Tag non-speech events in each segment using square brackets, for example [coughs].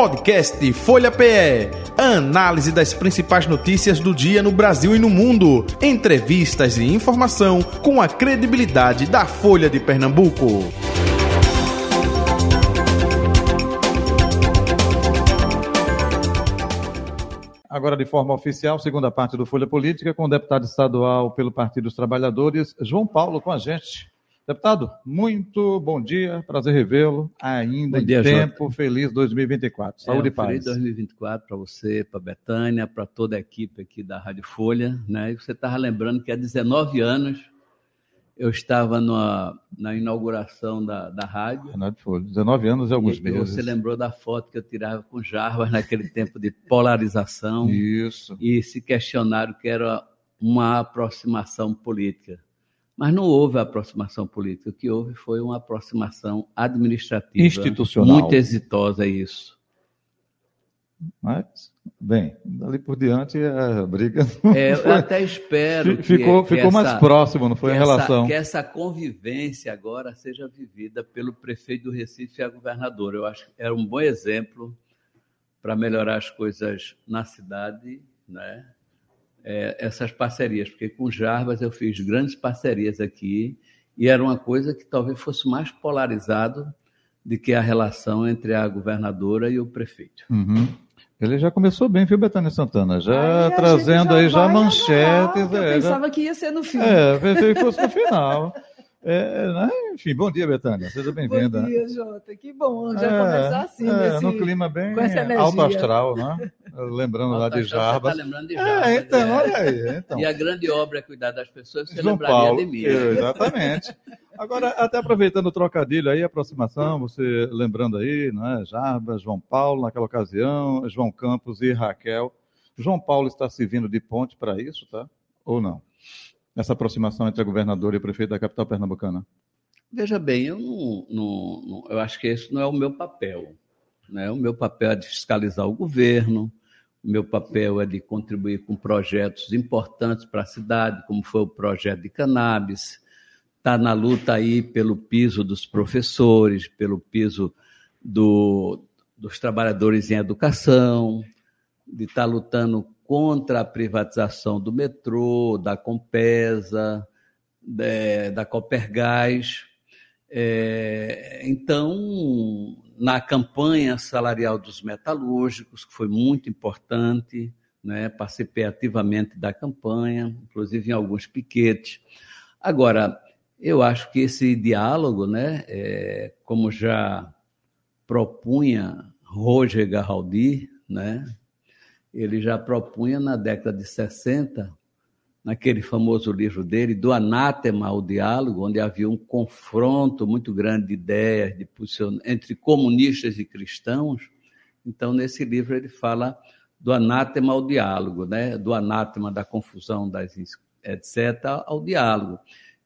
Podcast Folha PE. Análise das principais notícias do dia no Brasil e no mundo. Entrevistas e informação com a credibilidade da Folha de Pernambuco. Agora, de forma oficial, segunda parte do Folha Política, com o deputado estadual pelo Partido dos Trabalhadores, João Paulo, com a gente. Deputado, muito bom dia, prazer revê-lo ainda bom em dia, tempo, Jota. feliz 2024. Saúde é, e paz. Feliz 2024 para você, para a Betânia, para toda a equipe aqui da Rádio Folha. Né? E você estava lembrando que há 19 anos eu estava numa, na inauguração da, da rádio. Rádio Folha, 19 anos e alguns e, meses. Você lembrou da foto que eu tirava com Jarbas naquele tempo de polarização. Isso. E se questionaram que era uma aproximação política. Mas não houve aproximação política. O que houve foi uma aproximação administrativa. Institucional. Muito exitosa, isso. Mas, bem, dali por diante a briga. É, eu até espero. Ficou, que, ficou que mais essa, próximo, não foi em relação. que essa convivência agora seja vivida pelo prefeito do Recife e a governadora. Eu acho que era um bom exemplo para melhorar as coisas na cidade, né? É, essas parcerias, porque com Jarbas eu fiz grandes parcerias aqui e era uma coisa que talvez fosse mais polarizado do que a relação entre a governadora e o prefeito. Uhum. Ele já começou bem, viu, Betânia Santana? Já aí, trazendo já aí já manchetes. eu é, pensava já... que ia ser no fim. É, pensei que fosse no final. [laughs] É, né? Enfim, bom dia, Betânia. Seja bem-vinda. Bom dia, Jota. Que bom já é, começar assim. É, nesse, no clima bem alto astral, né? [laughs] Lembrando lá de Jarbas. Tá lembrando de Jarbas. É, então, é. olha aí. Então. E a grande obra é cuidar das pessoas, você João lembraria Paulo, de mim. Exatamente. Agora, até aproveitando o trocadilho aí, aproximação, você lembrando aí, não é? Jarbas, João Paulo, naquela ocasião, João Campos e Raquel. João Paulo está servindo de ponte para isso, tá? Ou não? Essa aproximação entre a governadora e prefeito da capital pernambucana? Veja bem, eu, não, não, não, eu acho que esse não é o meu papel. Né? O meu papel é de fiscalizar o governo, o meu papel é de contribuir com projetos importantes para a cidade, como foi o projeto de cannabis, está na luta aí pelo piso dos professores, pelo piso do, dos trabalhadores em educação, de estar tá lutando contra a privatização do metrô, da Compesa, de, da Copergás. É, então, na campanha salarial dos metalúrgicos, que foi muito importante, né, participei ativamente da campanha, inclusive em alguns piquetes. Agora, eu acho que esse diálogo, né, é, como já propunha Roger Garraldi, né, ele já propunha na década de 60, naquele famoso livro dele, do Anátema ao Diálogo, onde havia um confronto muito grande de ideias de entre comunistas e cristãos. Então, nesse livro, ele fala do anátema ao diálogo, né? do anátema da confusão, das, etc., ao diálogo.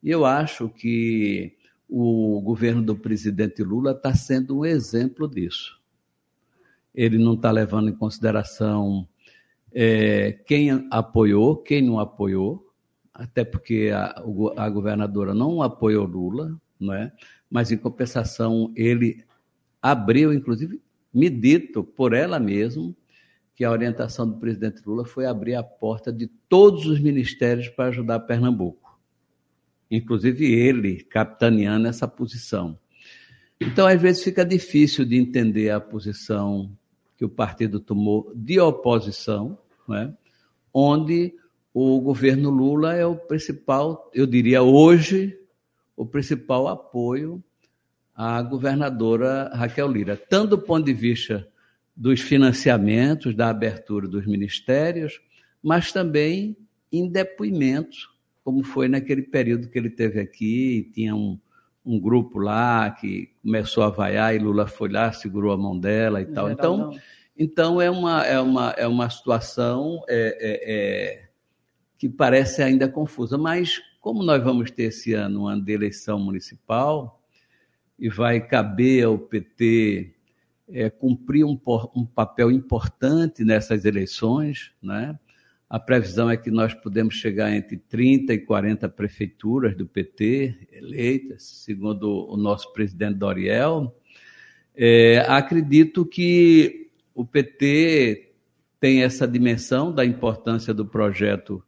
E eu acho que o governo do presidente Lula está sendo um exemplo disso. Ele não está levando em consideração é, quem apoiou, quem não apoiou, até porque a, a governadora não apoiou Lula, não é? mas em compensação ele abriu, inclusive, me dito por ela mesma, que a orientação do presidente Lula foi abrir a porta de todos os ministérios para ajudar Pernambuco. Inclusive ele capitaneando essa posição. Então, às vezes, fica difícil de entender a posição que o partido tomou de oposição, né? onde o governo Lula é o principal, eu diria hoje, o principal apoio à governadora Raquel Lira, tanto do ponto de vista dos financiamentos, da abertura dos ministérios, mas também em depoimentos, como foi naquele período que ele teve aqui, tinha um, um grupo lá que começou a vaiar e Lula foi lá, segurou a mão dela e tal. Então, não. Então, é uma, é uma, é uma situação é, é, é, que parece ainda confusa, mas como nós vamos ter esse ano um de eleição municipal e vai caber ao PT é, cumprir um, um, papel importante nessas eleições, né? A previsão é que nós podemos chegar entre 30 e 40 prefeituras do PT eleitas, segundo o nosso presidente Doriel. É, acredito que o PT tem essa dimensão da importância do projeto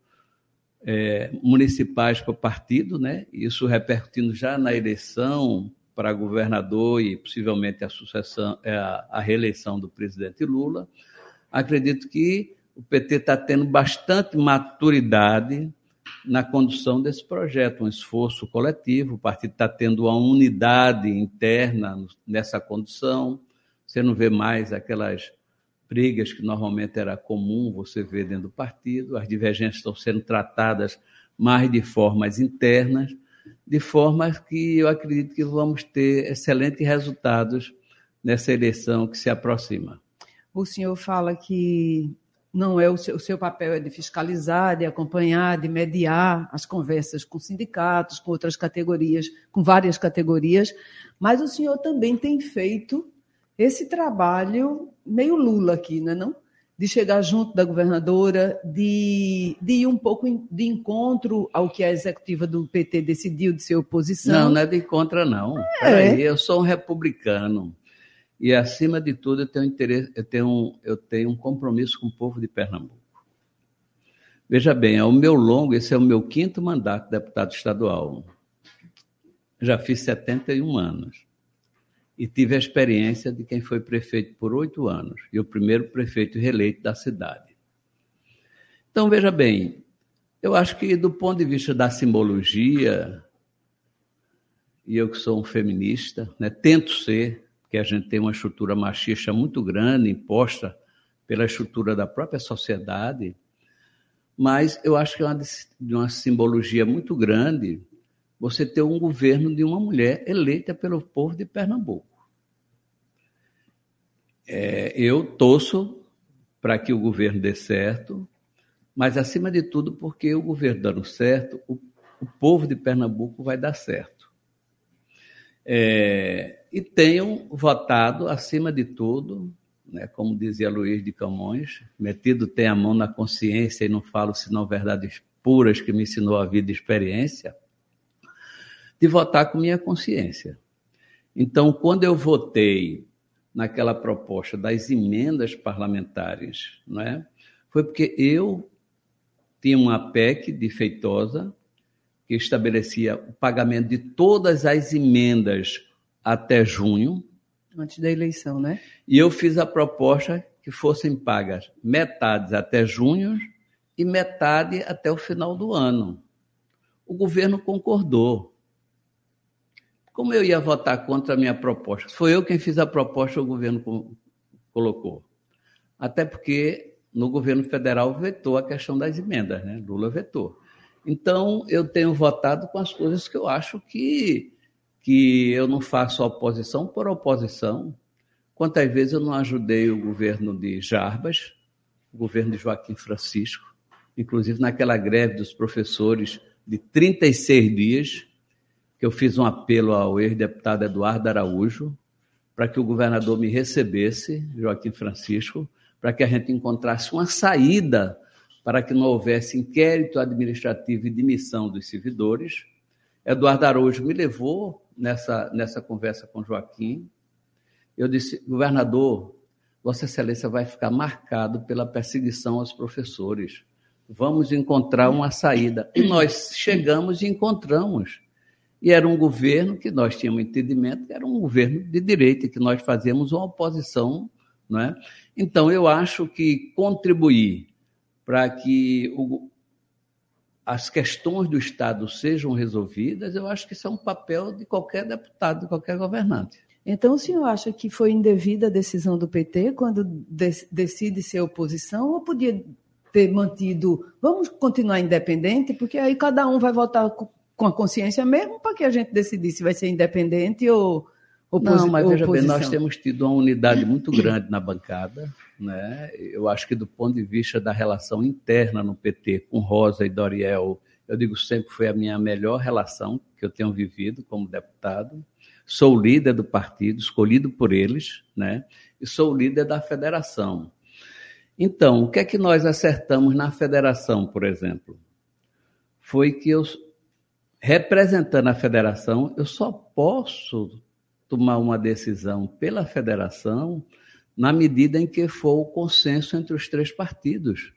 é, municipais para o partido, né? Isso repercutindo já na eleição para governador e possivelmente a sucessão, é, a, a reeleição do presidente Lula. Acredito que o PT está tendo bastante maturidade na condução desse projeto, um esforço coletivo. O partido está tendo uma unidade interna nessa condução. Você não vê mais aquelas brigas que normalmente era comum você ver dentro do partido. As divergências estão sendo tratadas mais de formas internas, de forma que eu acredito que vamos ter excelentes resultados nessa eleição que se aproxima. O senhor fala que não é o seu, o seu, papel é de fiscalizar, de acompanhar, de mediar as conversas com sindicatos, com outras categorias, com várias categorias, mas o senhor também tem feito esse trabalho meio Lula aqui, não é não? De chegar junto da governadora, de, de ir um pouco de encontro ao que a executiva do PT decidiu de ser oposição. Não, não é de encontro, não. É. Peraí, eu sou um republicano. E, acima de tudo, eu tenho, interesse, eu, tenho, eu tenho um compromisso com o povo de Pernambuco. Veja bem, é o meu longo, esse é o meu quinto mandato de deputado estadual. Já fiz 71 anos. E tive a experiência de quem foi prefeito por oito anos e o primeiro prefeito reeleito da cidade. Então, veja bem, eu acho que, do ponto de vista da simbologia, e eu que sou um feminista, né, tento ser, que a gente tem uma estrutura machista muito grande, imposta pela estrutura da própria sociedade, mas eu acho que é uma, uma simbologia muito grande você ter um governo de uma mulher eleita pelo povo de Pernambuco. É, eu torço para que o governo dê certo, mas, acima de tudo, porque o governo dando certo, o, o povo de Pernambuco vai dar certo. É, e tenham votado, acima de tudo, né, como dizia Luiz de Camões, metido tem a mão na consciência e não falo senão verdades puras que me ensinou a vida e experiência, de votar com minha consciência. Então, quando eu votei naquela proposta das emendas parlamentares, não é? foi porque eu tinha uma PEC de Feitosa que estabelecia o pagamento de todas as emendas até junho. Antes da eleição, né? E eu fiz a proposta que fossem pagas metades até junho e metade até o final do ano. O governo concordou. Como eu ia votar contra a minha proposta? Foi eu quem fiz a proposta, o governo colocou. Até porque no governo federal vetou a questão das emendas, né? Lula vetou. Então, eu tenho votado com as coisas que eu acho que, que eu não faço oposição por oposição. Quantas vezes eu não ajudei o governo de Jarbas, o governo de Joaquim Francisco, inclusive naquela greve dos professores de 36 dias, que eu fiz um apelo ao ex-deputado Eduardo Araújo para que o governador me recebesse, Joaquim Francisco, para que a gente encontrasse uma saída para que não houvesse inquérito administrativo e demissão dos servidores. Eduardo Araújo me levou nessa, nessa conversa com Joaquim. Eu disse, governador, Vossa Excelência vai ficar marcado pela perseguição aos professores. Vamos encontrar uma saída. E nós chegamos e encontramos. E era um governo que nós tínhamos entendimento que era um governo de direita, que nós fazíamos uma oposição. Não é? Então, eu acho que contribuir para que o, as questões do Estado sejam resolvidas, eu acho que isso é um papel de qualquer deputado, de qualquer governante. Então, o senhor acha que foi indevida a decisão do PT quando decide ser oposição ou podia ter mantido, vamos continuar independente, porque aí cada um vai votar com a consciência mesmo para que a gente decidir se vai ser independente ou Não, mas veja bem, nós temos tido uma unidade muito grande na bancada. Né? Eu acho que do ponto de vista da relação interna no PT com Rosa e Doriel, eu digo sempre foi a minha melhor relação que eu tenho vivido como deputado. Sou líder do partido, escolhido por eles, né? e sou líder da federação. Então, o que é que nós acertamos na federação, por exemplo? Foi que eu representando a federação, eu só posso tomar uma decisão pela federação na medida em que for o consenso entre os três partidos.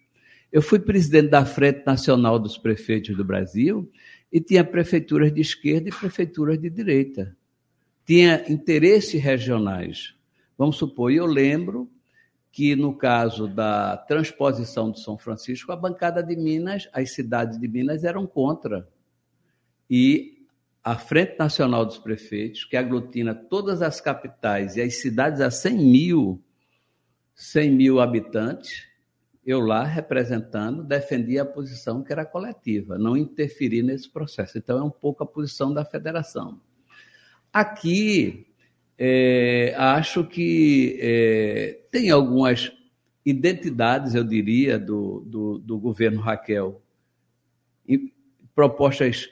Eu fui presidente da Frente Nacional dos Prefeitos do Brasil e tinha prefeituras de esquerda e prefeituras de direita. Tinha interesses regionais. Vamos supor, eu lembro que no caso da transposição de São Francisco, a bancada de Minas, as cidades de Minas eram contra. E a Frente Nacional dos Prefeitos, que aglutina todas as capitais e as cidades a 100 mil, 100 mil habitantes, eu lá representando, defendia a posição que era coletiva, não interferir nesse processo. Então, é um pouco a posição da federação. Aqui, é, acho que é, tem algumas identidades, eu diria, do, do, do governo Raquel, propostas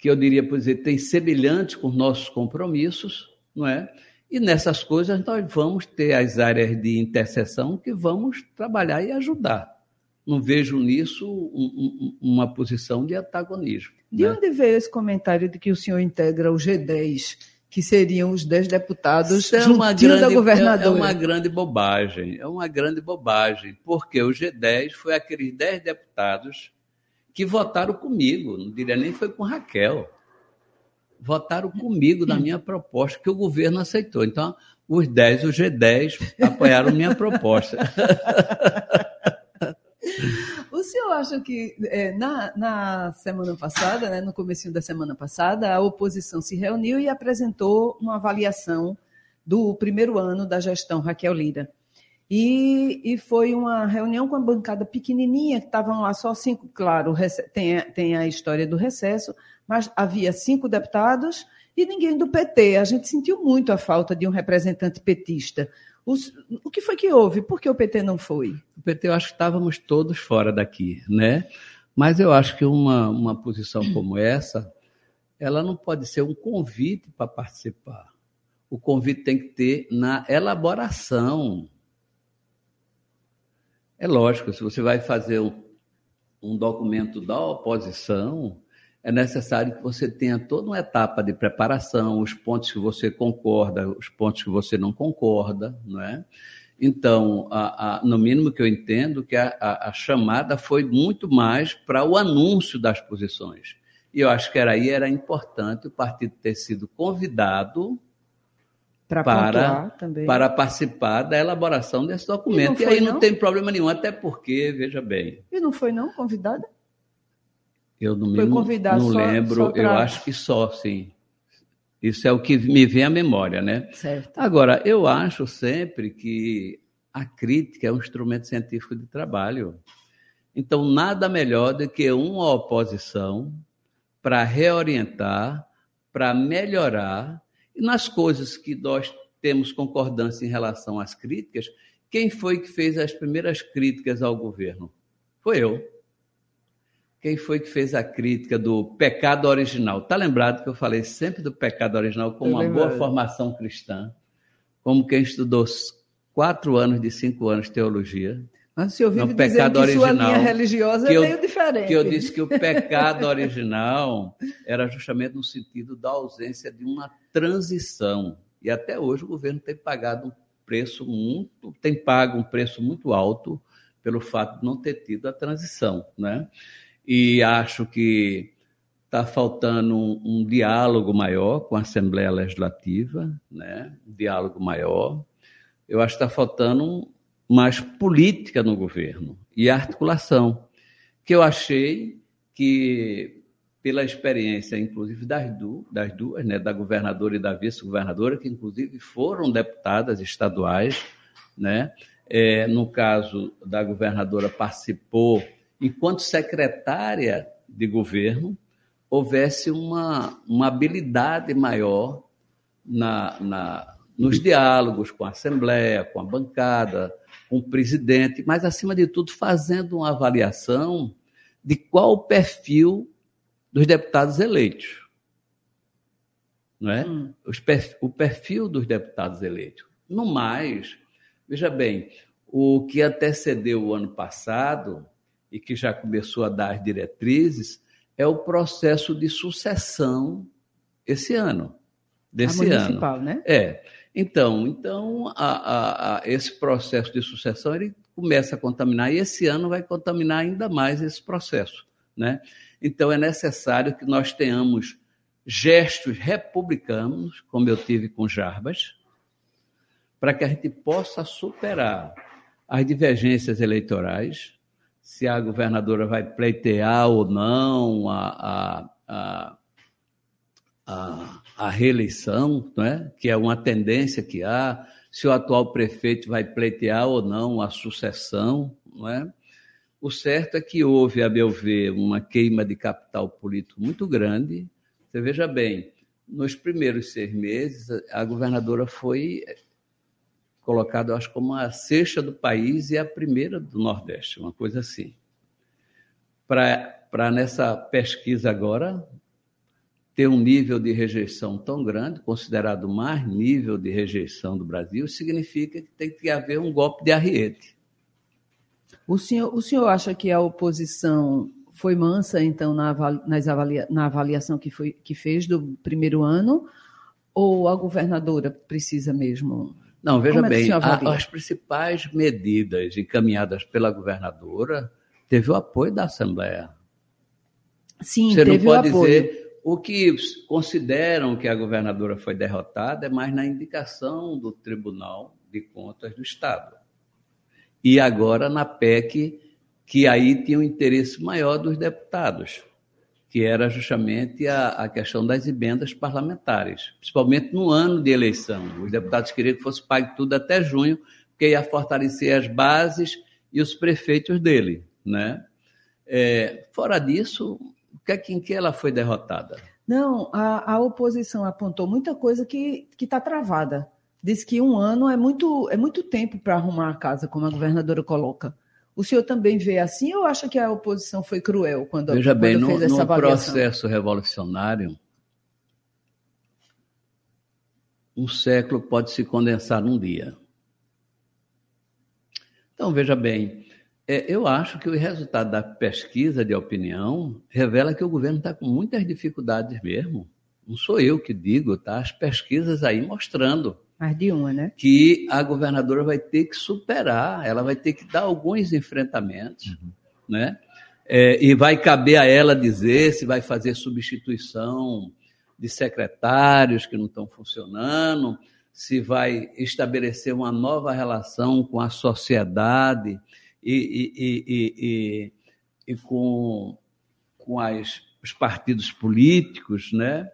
que eu diria, por exemplo, tem semelhantes com nossos compromissos, não é? E nessas coisas nós vamos ter as áreas de interseção que vamos trabalhar e ajudar. Não vejo nisso um, um, uma posição de antagonismo. De né? onde veio esse comentário de que o senhor integra o G10, que seriam os 10 deputados é uma grande, da governadora? É uma grande bobagem, é uma grande bobagem, porque o G10 foi aqueles 10 deputados que votaram comigo, não diria nem foi com Raquel votaram comigo na minha proposta, que o governo aceitou. Então, os 10, os G10, apoiaram minha proposta. [laughs] O senhor acha que é, na, na, semana passada, né, no começo da semana passada, a oposição se reuniu e apresentou uma avaliação do primeiro ano da gestão Raquel Lira. E, e foi uma reunião com a bancada pequenininha, que estavam lá só cinco, claro, tem, tem a história do recesso, mas havia cinco deputados e ninguém do PT. A gente sentiu muito a falta de um representante petista. Os, o que foi que houve? Por que o PT não foi? O PT, eu acho que estávamos todos fora daqui, né? Mas eu acho que uma, uma posição como essa, ela não pode ser um convite para participar. O convite tem que ter na elaboração. É lógico, se você vai fazer um, um documento da oposição, é necessário que você tenha toda uma etapa de preparação, os pontos que você concorda, os pontos que você não concorda, não é? Então, a, a, no mínimo que eu entendo, que a, a chamada foi muito mais para o anúncio das posições. E eu acho que era aí era importante o partido ter sido convidado para, para participar da elaboração desse documento. E, e aí não, não tem problema nenhum, até porque, veja bem. E não foi não convidada? Eu não, me, não só, lembro, só pra... eu acho que só, sim. Isso é o que me vem à memória, né? Certo. Agora, eu acho sempre que a crítica é um instrumento científico de trabalho. Então, nada melhor do que uma oposição para reorientar, para melhorar. E nas coisas que nós temos concordância em relação às críticas, quem foi que fez as primeiras críticas ao governo? Foi eu. Quem foi que fez a crítica do pecado original? Está lembrado que eu falei sempre do pecado original como uma boa formação cristã, como quem estudou quatro anos de cinco anos de teologia. Mas o senhor vive pecado que original, sua linha religiosa é eu, meio diferente. Que eu disse que o pecado original era justamente no sentido da ausência de uma transição. E até hoje o governo tem pagado um preço muito, tem pago um preço muito alto pelo fato de não ter tido a transição, né? e acho que está faltando um, um, diálogo maior com a Assembleia Legislativa, né? um diálogo maior. Eu acho que está faltando mais política no governo e articulação, que eu achei que, pela experiência, inclusive das, du das duas, né? da governadora e da vice-governadora, que inclusive foram deputadas estaduais, né? É, no caso da governadora, participou enquanto secretária de governo, houvesse uma, uma habilidade maior na, na, nos diálogos com a Assembleia, com a bancada, com o presidente, mas, acima de tudo, fazendo uma avaliação de qual o perfil dos deputados eleitos. Não é? Hum. o perfil dos deputados eleitos. No mais, veja bem, o que antecedeu o ano passado e que já começou a dar as diretrizes, é o processo de sucessão esse ano. desse a ano. municipal, né? É. Então, então a, a, a, esse processo de sucessão ele começa a contaminar e esse ano vai contaminar ainda mais esse processo, né? Então é necessário que nós tenhamos gestos republicanos, como eu tive com Jarbas, para que a gente possa superar as divergências eleitorais, se a governadora vai pleitear ou não a, a, a, a, reeleição, é? que é uma tendência que há, se o atual prefeito vai pleitear ou não a sucessão. Não é? O certo é que houve, a meu ver, uma queima de capital político muito grande. Você veja bem, nos primeiros seis meses, a governadora foi colocada, acho, como a sexta do país e a primeira do Nordeste, uma coisa assim. Para nessa pesquisa agora, ter um nível de rejeição tão grande, considerado o mais nível de rejeição do Brasil, significa que tem que haver um golpe de arriete. O senhor, o senhor acha que a oposição foi mansa, então, na, avalia, na avaliação que, foi, que fez do primeiro ano? Ou a governadora precisa mesmo? Não, veja é bem, a, as principais medidas encaminhadas pela governadora teve o apoio da Assembleia. Sim, Você teve não pode o apoio. dizer o que consideram que a governadora foi derrotada é mais na indicação do Tribunal de Contas do Estado. E agora na PEC, que aí tinha um interesse maior dos deputados, que era justamente a, a questão das emendas parlamentares, principalmente no ano de eleição. Os deputados queriam que fosse pago tudo até junho, porque ia fortalecer as bases e os prefeitos dele. Né? É, fora disso, que, é em que ela foi derrotada? Não, a, a oposição apontou muita coisa que está travada. Diz que um ano é muito, é muito tempo para arrumar a casa, como a governadora coloca. O senhor também vê assim ou acha que a oposição foi cruel quando, Veja quando bem, fez no, essa no avaliação? processo revolucionário, um século pode se condensar num dia. Então, veja bem, eu acho que o resultado da pesquisa de opinião revela que o governo está com muitas dificuldades mesmo. Não sou eu que digo, tá? As pesquisas aí mostrando. Mais de uma, né? Que a governadora vai ter que superar, ela vai ter que dar alguns enfrentamentos, uhum. né? É, e vai caber a ela dizer se vai fazer substituição de secretários que não estão funcionando, se vai estabelecer uma nova relação com a sociedade e, e, e, e com, com as, os partidos políticos, né?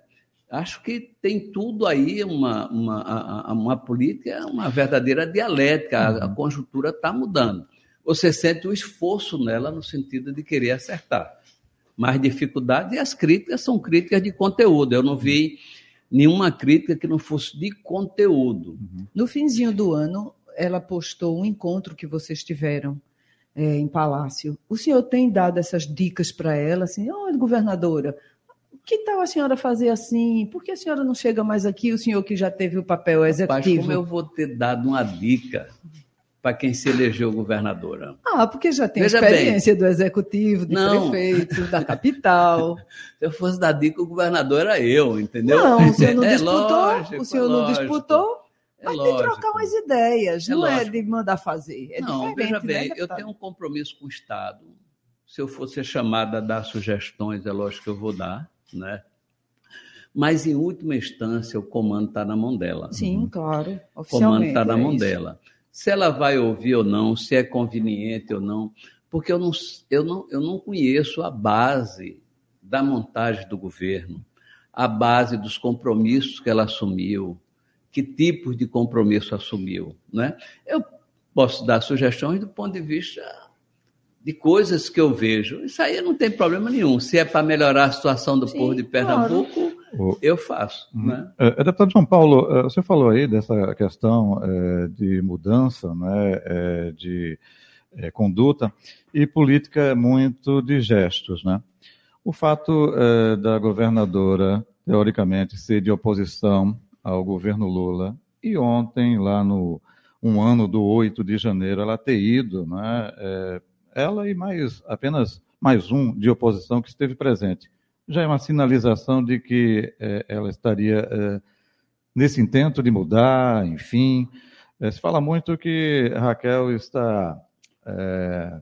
Acho que tem tudo aí uma, uma, uma política, uma verdadeira dialética. A, a conjuntura está mudando. Você sente o esforço nela no sentido de querer acertar. Mas dificuldade e as críticas são críticas de conteúdo. Eu não vi nenhuma crítica que não fosse de conteúdo. No finzinho do ano, ela postou um encontro que vocês tiveram é, em Palácio. O senhor tem dado essas dicas para ela, assim, olha, governadora, que tal a senhora fazer assim? Por que a senhora não chega mais aqui, o senhor que já teve o papel executivo? Rapaz, como eu vou ter dado uma dica para quem se elegeu governadora? Ah, porque já tem Veja experiência bem. do executivo, de não. prefeito, da capital. [laughs] Se eu fosse dar dica, o governador era eu, entendeu? Não, o senhor não [laughs] é, disputou, lógico, o senhor não lógico. disputou. É Mas lógico. de trocar umas ideias, é não lógico. é de mandar fazer. É não, veja bem, né, eu tenho um compromisso com o Estado. Se eu for ser chamada a dar sugestões, é lógico que eu vou dar, né? Mas, em última instância, o comando está na mão dela. Sim, uhum. claro. O comando está na é mão isso. dela. Se ela vai ouvir ou não, se é conveniente ou não, porque eu não, eu não, eu não conheço a base da montagem do governo, a base dos compromissos que ela assumiu, que tipos de compromisso assumiu. Né? Eu posso dar sugestões do ponto de vista de coisas que eu vejo. Isso aí não tem problema nenhum. Se é para melhorar a situação do Sim, povo de Pernambuco, claro. eu faço. Uhum. Né? É, é, deputado João Paulo, é, você falou aí dessa questão é, de mudança, né, é, de é, conduta, e política é muito de gestos. Né? O fato da governadora, teoricamente, ser de oposição ao governo Lula. E ontem, lá no um ano do 8 de janeiro, ela ter ido, né, é, ela e mais apenas mais um de oposição que esteve presente. Já é uma sinalização de que é, ela estaria é, nesse intento de mudar, enfim. É, se fala muito que Raquel está é,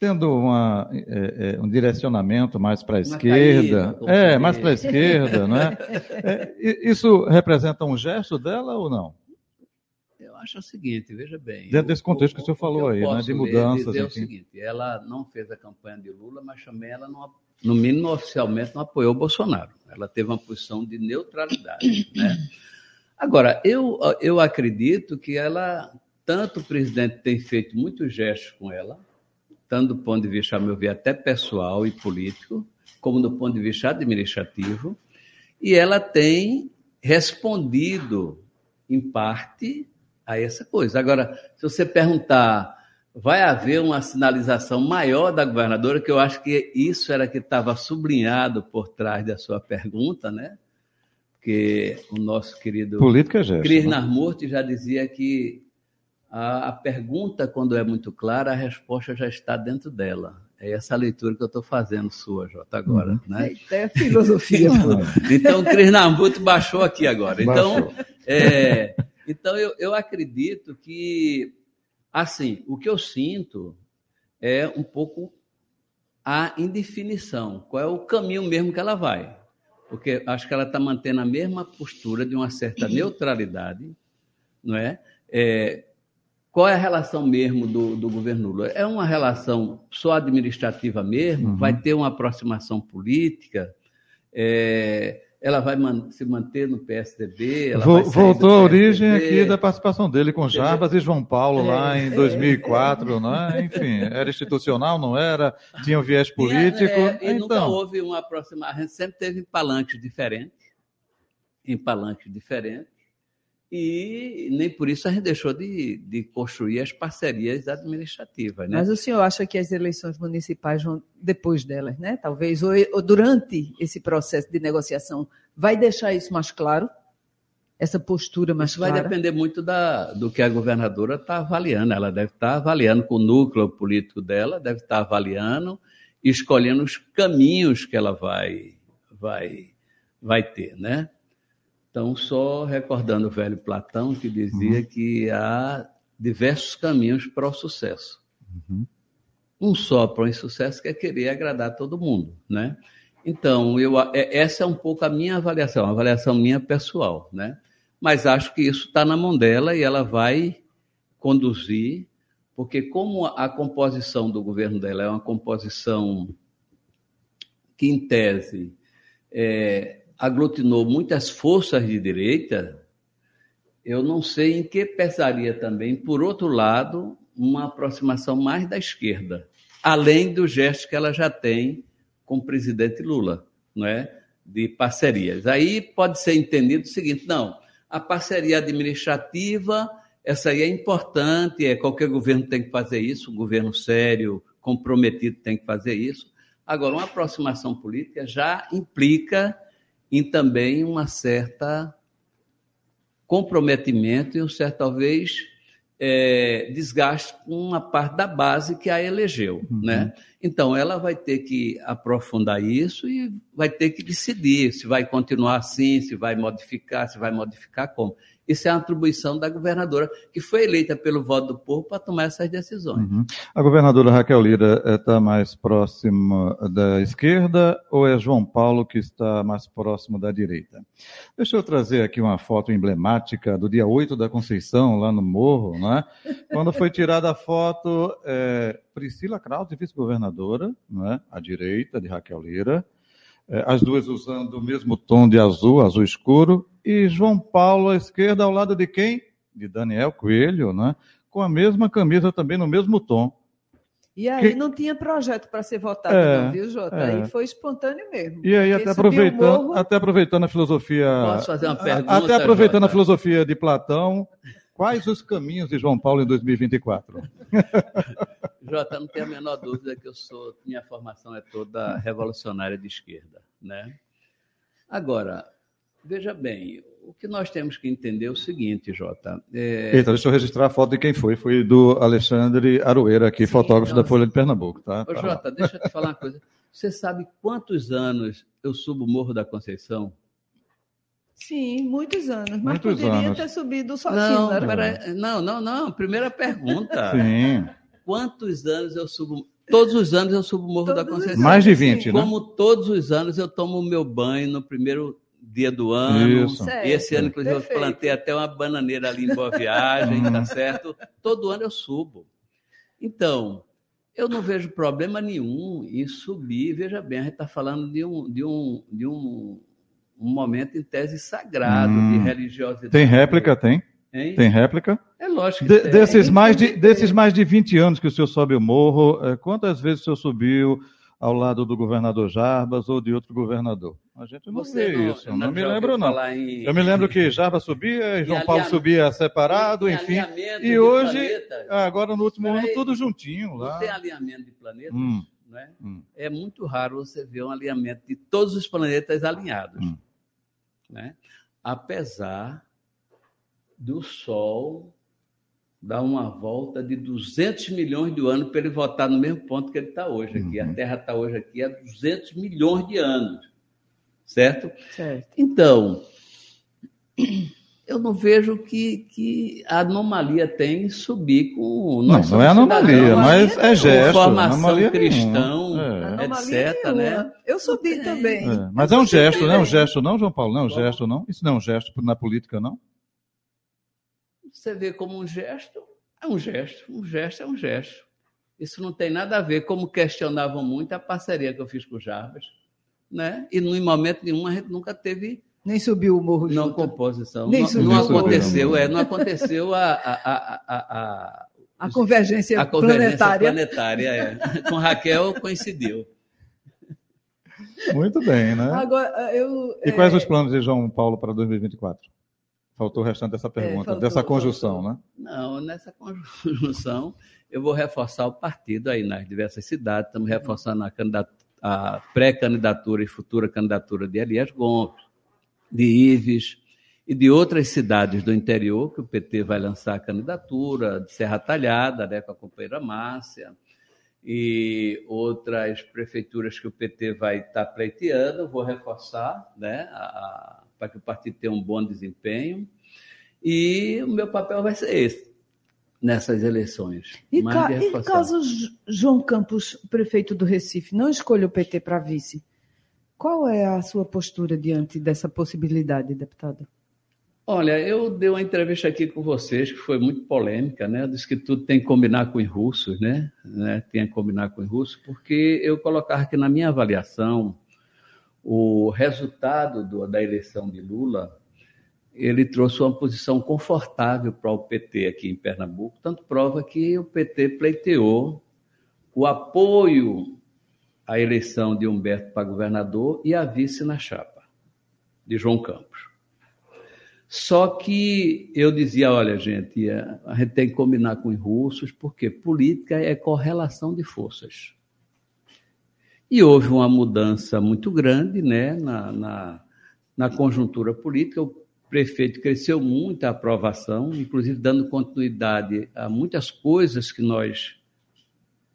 tendo uma, é, é, um direcionamento mais para a esquerda. Caída, é, mais para a esquerda, não [laughs] é? é? Isso representa um gesto dela ou não? Eu acho o seguinte, veja bem. Dentro desse contexto que o senhor falou aí, né, de mudanças. Dizer enfim. o seguinte, ela não fez a campanha de Lula, mas também ela, não, no mínimo oficialmente, não apoiou o Bolsonaro. Ela teve uma posição de neutralidade, [coughs] né? Agora, eu, eu acredito que ela, tanto o presidente tem feito muitos gestos com ela, tanto do ponto de vista, a meu ver, até pessoal e político, como do ponto de vista administrativo, e ela tem respondido, em parte, a essa coisa. Agora, se você perguntar, vai haver uma sinalização maior da governadora, que eu acho que isso era que estava sublinhado por trás da sua pergunta, né? Porque o nosso querido Política é Cris né? Narmurti já dizia que a, pergunta, quando é muito clara, a resposta já está dentro dela. É essa leitura que eu estou fazendo sua, Jota, agora. Uhum. Né? É filosofia. então, o Cris Narmurti baixou aqui agora. Então, é, então eu, eu acredito que, assim, o que eu sinto é um pouco a indefinição. Qual é o caminho mesmo que ela vai? Porque acho que ela está mantendo a mesma postura de uma certa neutralidade, não é? é qual é a relação mesmo do, do governo Lula? É uma relação só administrativa mesmo? Uhum. Vai ter uma aproximação política? É, ela vai man, se manter no PSDB? voltou à origem aqui da participação dele com Jarbas e João Paulo é, lá em 2004, é, né? Enfim, era institucional, não era? Tinha um viés político. É, e, então... nunca houve uma aproximação. A gente sempre teve palanques diferentes, em palanques diferentes e nem por isso a gente deixou de, de construir as parcerias administrativas. Né? Mas o senhor acha que as eleições municipais vão depois delas, né? Talvez, ou, ou durante esse processo de negociação, vai deixar isso mais claro? Essa postura mais isso clara? Vai depender muito da, do que a governadora está avaliando. Ela deve estar tá avaliando com o núcleo político dela, deve estar tá avaliando e escolhendo os caminhos que ela vai, vai, vai ter, né? Então, só recordando o velho Platão, que dizia uhum. que há diversos caminhos para o sucesso. Uhum. Um só para o insucesso que é querer agradar todo mundo, né? Então, eu, é, essa é um pouco a minha avaliação, a avaliação minha pessoal, né? Mas acho que isso está na mão dela e ela vai conduzir, porque como a composição do governo dela é uma composição que, em tese, é, aglutinou muitas forças de direita, eu não sei em que pesaria também, por outro lado, uma aproximação mais da esquerda, além do gesto que ela já tem com o presidente Lula, não é? De parcerias. Aí pode ser entendido o seguinte: não, a parceria administrativa, essa aí é importante, é qualquer governo tem que fazer isso, um governo sério, comprometido tem que fazer isso. Agora, uma aproximação política já implica e também uma certa comprometimento e um certo, talvez, é, desgaste com uma parte da base que a elegeu. Uhum. Né? Então, ela vai ter que aprofundar isso e vai ter que decidir se vai continuar assim, se vai modificar, se vai modificar como. Isso é uma atribuição da governadora, que foi eleita pelo voto do povo para tomar essas decisões. Uhum. A governadora Raquel Lira está eh, mais próxima da esquerda ou é João Paulo que está mais próximo da direita? Deixa eu trazer aqui uma foto emblemática do dia 8 da Conceição, lá no Morro, né? quando foi tirada a foto é, Priscila Krause, vice-governadora, né? à direita de Raquel Lira, as duas usando o mesmo tom de azul, azul escuro, e João Paulo à esquerda, ao lado de quem? De Daniel Coelho, né? com a mesma camisa também no mesmo tom. E aí que... não tinha projeto para ser votado, é, não, viu, Jota? É. Aí foi espontâneo mesmo. E aí, até aproveitando, até aproveitando a filosofia. Posso fazer uma pergunta? Até aproveitando Jota? a filosofia de Platão, quais os caminhos de João Paulo em 2024? [laughs] Jota, não tem a menor dúvida que eu sou, minha formação é toda revolucionária de esquerda, né? Agora, Veja bem, o que nós temos que entender é o seguinte, Jota. É... Eita, deixa eu registrar a foto de quem foi. Foi do Alexandre Aroeira, aqui, Sim, fotógrafo nossa. da Folha de Pernambuco. Tá? Ô, Jota, deixa eu te falar uma coisa. Você sabe quantos anos eu subo o Morro da Conceição? Sim, muitos anos, mas Muitos poderia anos. ter subido sozinho. Não, pera- não, não, não. Primeira pergunta. [laughs] Sim. Quantos anos eu subo? Todos os anos eu subo o Morro da Todos os Conceição. Mais de Sim. 20, né? Como todos os anos eu tomo o meu banho no primeiro dia do ano. Isso. Certo. Esse ano, inclusive, Perfeito. eu plantei até uma bananeira ali em Boa Viagem, Hum. tá certo? Todo ano eu subo. Então, eu não vejo problema nenhum em subir. Veja bem, a gente está falando de um, de um, de um, um momento em tese sagrado Hum. de religiosidade. Tem réplica? Tem. Hein? Tem réplica? É lógico que De- tem. desses, mais de, desses mais de 20 anos que o senhor sobe o morro, eh, quantas vezes o senhor subiu ao lado do governador Jarbas ou de outro governador? A gente não Você vê isso, eu não, me já ouviu lembro não. em- Eu me lembro que Jarbas subia, e João Paulo subia separado, em enfim. E hoje, planetas. ah, agora no último Peraí. ano, tudo juntinho Não lá. tem alinhamento de planetas, Hum, né? hum. É muito raro você ver um alinhamento de todos os planetas alinhados, Hum. Né? Apesar do Sol dar uma volta de 200 milhões de anos para ele voltar no mesmo ponto que ele está hoje aqui. Uhum. A Terra está hoje aqui há 200 milhões de anos, certo? Certo. Então, eu não vejo que, que a anomalia tem em subir com. Não, nós não é somos anomalia, cidadãos, mas é gesto. formação anomalia cristão. É. Anomalia etc, nenhuma. né? Eu subi também. É, Mas é um gesto, não é um gesto, não, João Paulo? Não é um gesto, não? Isso não é um gesto na política, não? Você vê como um gesto, é um gesto, um gesto é um gesto. Isso não tem nada a ver, como questionavam muito a parceria que eu fiz com o Jarbas, né? E em momento nenhum a gente nunca teve Nem subiu o morro não junto. composição. Nem não, subiu não o morro. aconteceu, é, não aconteceu a, a, a, a, a, A convergência, a convergência planetária. planetária. é. [laughs] Com Raquel coincidiu. Muito bem, né? Agora, eu. E quais é, os planos de João Paulo para 2024? Faltou o restante dessa pergunta, faltou, dessa conjunção, faltou. né? Não, nessa conjunção, eu vou reforçar o partido aí nas diversas cidades. Estamos reforçando a, a pré-candidatura e futura candidatura de Elias Gomes, de Ives e de outras cidades do interior que o PT vai lançar a candidatura, de Serra Talhada, né, com a companheira Márcia, e outras prefeituras que o PT vai estar pleiteando. Vou reforçar, né, para que o partido tenha um bom desempenho. E o meu papel vai ser esse, nessas eleições. E, ca- e caso João Campos, prefeito do Recife, não escolha o PT para vice, qual é a sua postura diante dessa possibilidade, deputada? Olha, eu dei uma entrevista aqui com vocês que foi muito polêmica, né? Eu disse que tudo tem que combinar com os russos, né? né? Tem que combinar com os russos, porque eu colocava aqui na minha avaliação o resultado do- da eleição de Lula, ele trouxe uma posição confortável para o PT aqui em Pernambuco, tanto prova que o PT pleiteou o apoio à eleição de Humberto para governador e a vice na chapa de João Campos. Só que eu dizia, olha, gente, é, a gente tem que combinar com os russos, porque política é correlação de forças. E houve uma mudança muito grande né, na, na, na conjuntura política. O prefeito cresceu muito a aprovação, inclusive dando continuidade a muitas coisas que nós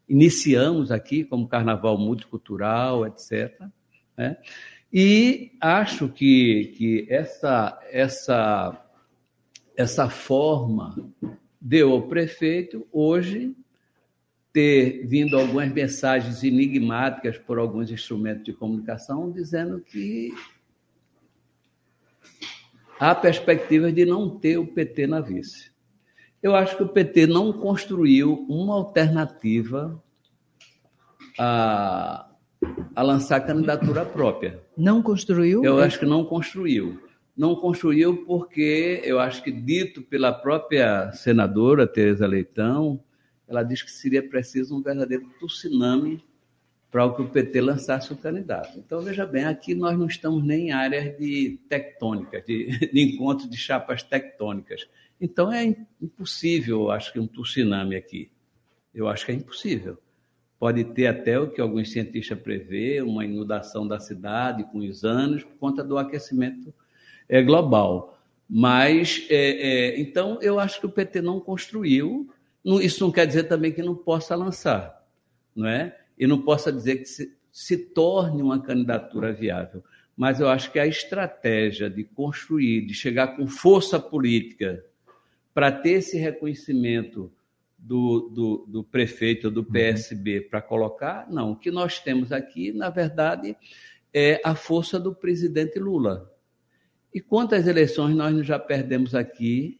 iniciamos aqui, como carnaval multicultural, etc. Né? E acho que, que essa, essa, essa forma deu ao prefeito hoje ter vindo algumas mensagens enigmáticas por alguns instrumentos de comunicação dizendo que há perspectivas de não ter o PT na vice. Eu acho que o PT não construiu uma alternativa a, a lançar candidatura própria. Não construiu? Eu acho que não construiu. Não construiu porque eu acho que, dito pela própria senadora Tereza Leitão, ela diz que seria preciso um verdadeiro tsunami para que o PT lançasse o candidato. Então, veja bem, aqui nós não estamos nem em áreas de tectônicas, de, [laughs] de encontro de chapas tectônicas. Então, é impossível, eu acho que, um tsunami aqui. Eu acho que é impossível. Pode ter até o que alguns cientistas prevê, uma inundação da cidade com os anos, por conta do aquecimento é, global. Mas, é, é, então, eu acho que o PT não construiu. Isso não quer dizer também que não possa lançar, não é? E não possa dizer que se, se torne uma candidatura viável. mas eu acho que a estratégia de construir, de chegar com força política para ter esse reconhecimento do, do, do prefeito do PSB para colocar, não. O que nós temos aqui, na verdade, é a força do presidente Lula. E quantas eleições nós já perdemos aqui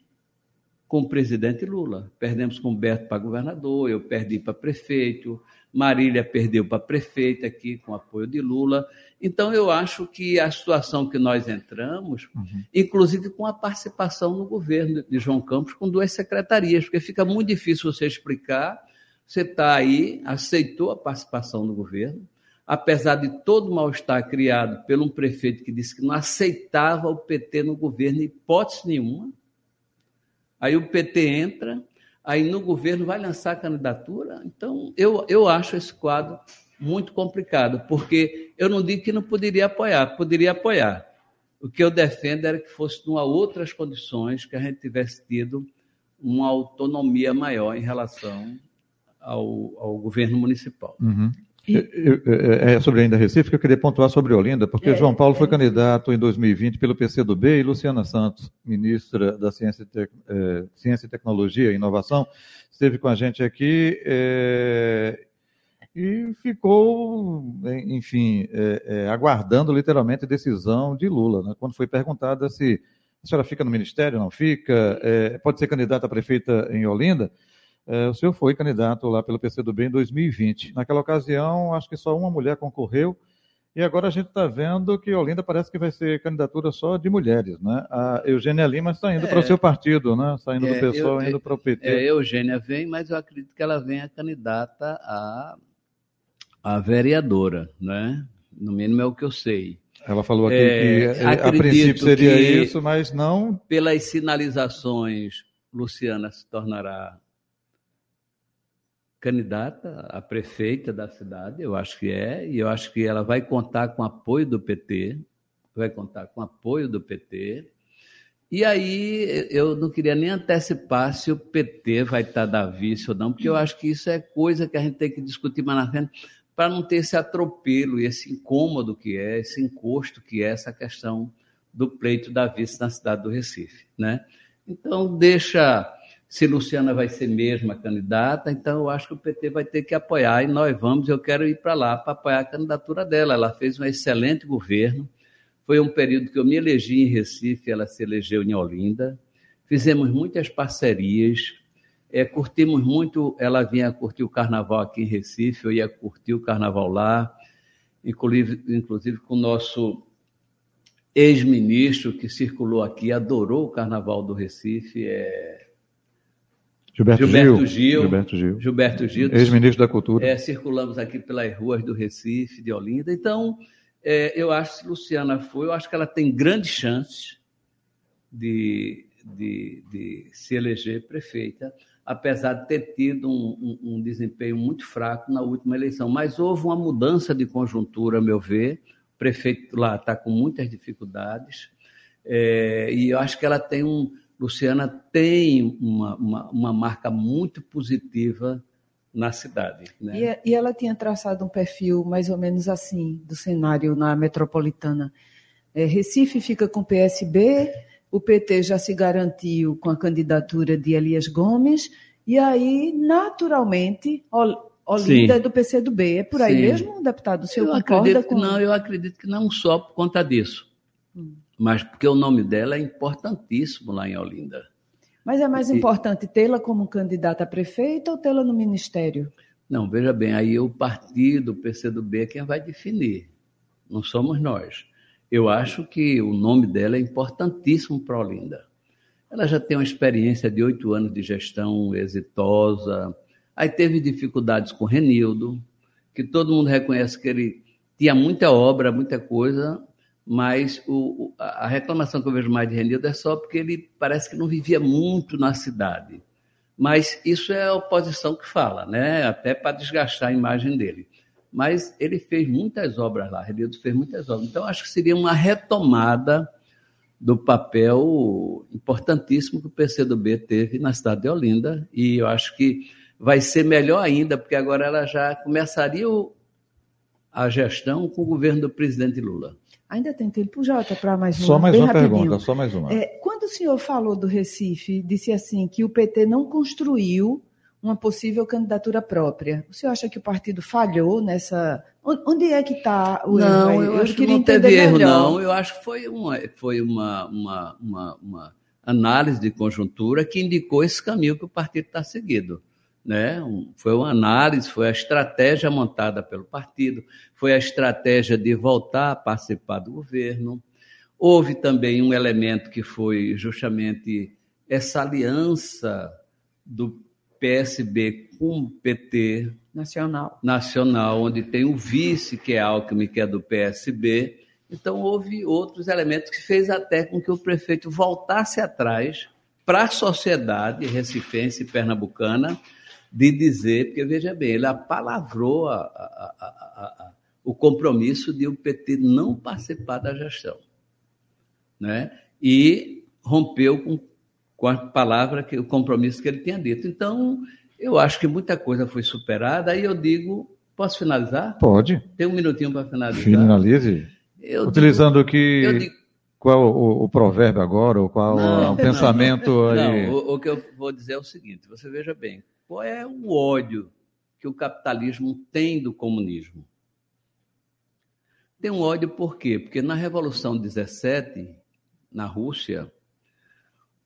com o presidente Lula? Perdemos com o Beto para governador, eu perdi para prefeito, Marília perdeu para prefeita aqui com apoio de Lula. Então, eu acho que a situação que nós entramos, uhum. inclusive com a participação no governo de João Campos, com duas secretarias, porque fica muito difícil você explicar. Você está aí, aceitou a participação do governo, apesar de todo o mal-estar criado por um prefeito que disse que não aceitava o PT no governo, hipótese nenhuma. Aí o PT entra, aí no governo vai lançar a candidatura. Então, eu, eu acho esse quadro muito complicado, porque eu não digo que não poderia apoiar, poderia apoiar. O que eu defendo era que fosse numa outras condições, que a gente tivesse tido uma autonomia maior em relação ao, ao governo municipal. Uhum. E... É, é sobre ainda Recife que eu queria pontuar sobre Olinda, porque é, João Paulo foi é, candidato em 2020 pelo PCdoB e Luciana Santos, ministra da Ciência e, Te... é, Ciência e Tecnologia e Inovação, esteve com a gente aqui é, e ficou, enfim, é, aguardando literalmente a decisão de Lula. Né? Quando foi perguntada se a senhora fica no ministério, não fica, pode ser candidata a prefeita em Olinda, é, o senhor foi candidato lá pelo PCdoB em 2020. Naquela ocasião, acho que só uma mulher concorreu. E agora a gente está vendo que Olinda parece que vai ser candidatura só de mulheres, né? A Eugênia Lima está indo é, para o seu partido, né? Saindo é, do pessoal, indo para o PT. É, Eugênia vem, mas eu acredito que ela venha candidata a, a vereadora, né? No mínimo é o que eu sei. Ela falou aqui é, que a princípio seria isso, mas não. Pelas sinalizações, Luciana se tornará candidata a prefeita da cidade, eu acho que é, e eu acho que ela vai contar com apoio do PT, vai contar com apoio do PT. E aí eu não queria nem antecipar se o PT vai estar da vice ou não, porque eu acho que isso é coisa que a gente tem que discutir mais na frente, para não ter esse atropelo e esse incômodo que é, esse encosto que é essa questão do pleito da vice na cidade do Recife, né? Então deixa se Luciana vai ser mesmo a candidata, então eu acho que o PT vai ter que apoiar e nós vamos. Eu quero ir para lá para apoiar a candidatura dela. Ela fez um excelente governo. Foi um período que eu me elegi em Recife, ela se elegeu em Olinda. Fizemos muitas parcerias, é, curtimos muito. Ela vinha curtir o carnaval aqui em Recife, eu ia curtir o carnaval lá, inclusive, inclusive com o nosso ex-ministro que circulou aqui, adorou o carnaval do Recife. É, Gilberto, Gilberto Gil, Gil. Gilberto Gil. Gilberto Gil. Ex-ministro da Cultura. É, circulamos aqui pelas ruas do Recife, de Olinda. Então, é, eu acho que Luciana foi, eu acho que ela tem grandes chances de, de, de se eleger prefeita, apesar de ter tido um, um, um, desempenho muito fraco na última eleição. Mas houve uma mudança de conjuntura, a meu ver. O prefeito lá está com muitas dificuldades. É, e eu acho que ela tem um Luciana tem uma, uma, uma marca muito positiva na cidade. Né? E, e, ela tinha traçado um perfil mais ou menos assim do cenário na metropolitana. É, Recife fica com PSB, o PT já se garantiu com a candidatura de Elias Gomes, e aí, naturalmente, Olinda Sim. é do PCdoB. É por aí Sim. mesmo, deputado? O senhor eu acredito com... que não, eu acredito que não só por conta disso. Hum mas porque o nome dela é importantíssimo lá em Olinda. Mas é mais e... importante tê-la como candidata a prefeita ou tê-la no ministério? Não, veja bem, aí o partido, o PCdoB, é quem vai definir. Não somos nós. Eu acho que o nome dela é importantíssimo para Olinda. Ela já tem uma experiência de oito anos de gestão exitosa. Aí teve dificuldades com Renildo, que todo mundo reconhece que ele tinha muita obra, muita coisa, mas o, a reclamação que eu vejo mais de Renildo é só porque ele parece que não vivia muito na cidade. Mas isso é a oposição que fala, né? até para desgastar a imagem dele. Mas ele fez muitas obras lá, Renildo fez muitas obras. Então, acho que seria uma retomada do papel importantíssimo que o PCdoB teve na cidade de Olinda. E eu acho que vai ser melhor ainda, porque agora ela já começaria a gestão com o governo do presidente Lula. Ainda tem tempo, Jota, para mais uma. Só mais uma rapidinho. pergunta, só mais uma. É, quando o senhor falou do Recife, disse assim que o PT não construiu uma possível candidatura própria. O senhor acha que o partido falhou nessa. Onde é que está o erro? Não, aí? eu, acho que não teve erro, não. Eu acho que foi uma, foi uma, uma, uma, uma análise de conjuntura que indicou esse caminho que o partido está seguindo. Né? Foi uma análise, foi a estratégia montada pelo partido, foi a estratégia de voltar a participar do governo. Houve também um elemento que foi justamente essa aliança do PSB com PT nacional, nacional onde tem o vice, que é Alckmin, que é do PSB. Então, houve outros elementos que fez até com que o prefeito voltasse atrás para a sociedade recifense e pernambucana de dizer, porque veja bem, ele apalavrou a, a, a, o compromisso de o PT não participar da gestão. Né? E rompeu com com a palavra, que, o compromisso que ele tinha dito. Então, eu acho que muita coisa foi superada. Aí eu digo, posso finalizar? Pode. Tem um minutinho para finalizar. Finalize. Eu Utilizando digo, que. Digo, qual o, o, provérbio agora, ou qual não, o pensamento não, aí? Não, o, o que eu vou dizer é o seguinte: você veja bem, qual é o ódio que o capitalismo tem do comunismo? Tem um ódio por quê? Porque na Revolução 17, na Rússia,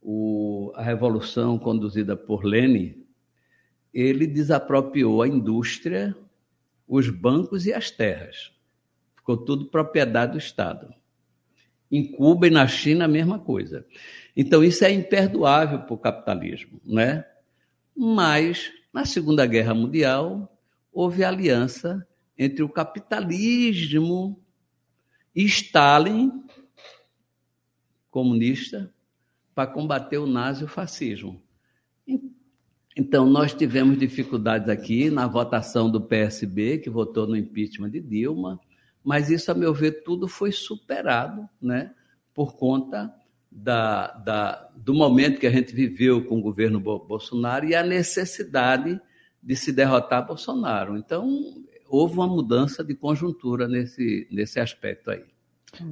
o, a revolução conduzida por Lenin, ele desapropriou a indústria, os bancos e as terras. Ficou tudo propriedade do Estado. Em Cuba e na China, a mesma coisa. Então, isso é imperdoável para o capitalismo, né? Mas, na Segunda Guerra Mundial, houve aliança entre o capitalismo e Stalin, comunista, para combater o nazi e o fascismo. Então, nós tivemos dificuldades aqui na votação do PSB, que votou no impeachment de Dilma, mas isso, a meu ver, tudo foi superado né, por conta da, da, do momento que a gente viveu com o governo Bolsonaro e a necessidade de se derrotar Bolsonaro. Então, houve uma mudança de conjuntura nesse, nesse aspecto aí.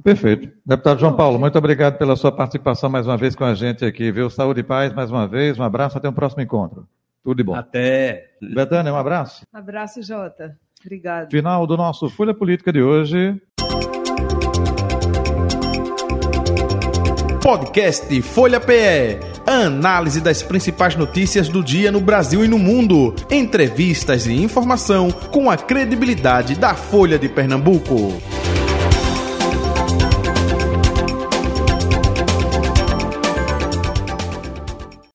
Perfeito. Deputado João Paulo, muito obrigado pela sua participação mais uma vez com a gente aqui, viu? Saúde e paz mais uma vez. Um abraço, até o um próximo encontro. Tudo de bom. Até. Betânia, um abraço. Abraço, Jota. Obrigado. Final do nosso Folha Política de hoje. Podcast Folha PE. Análise das principais notícias do dia no Brasil e no mundo. Entrevistas e informação com a credibilidade da Folha de Pernambuco.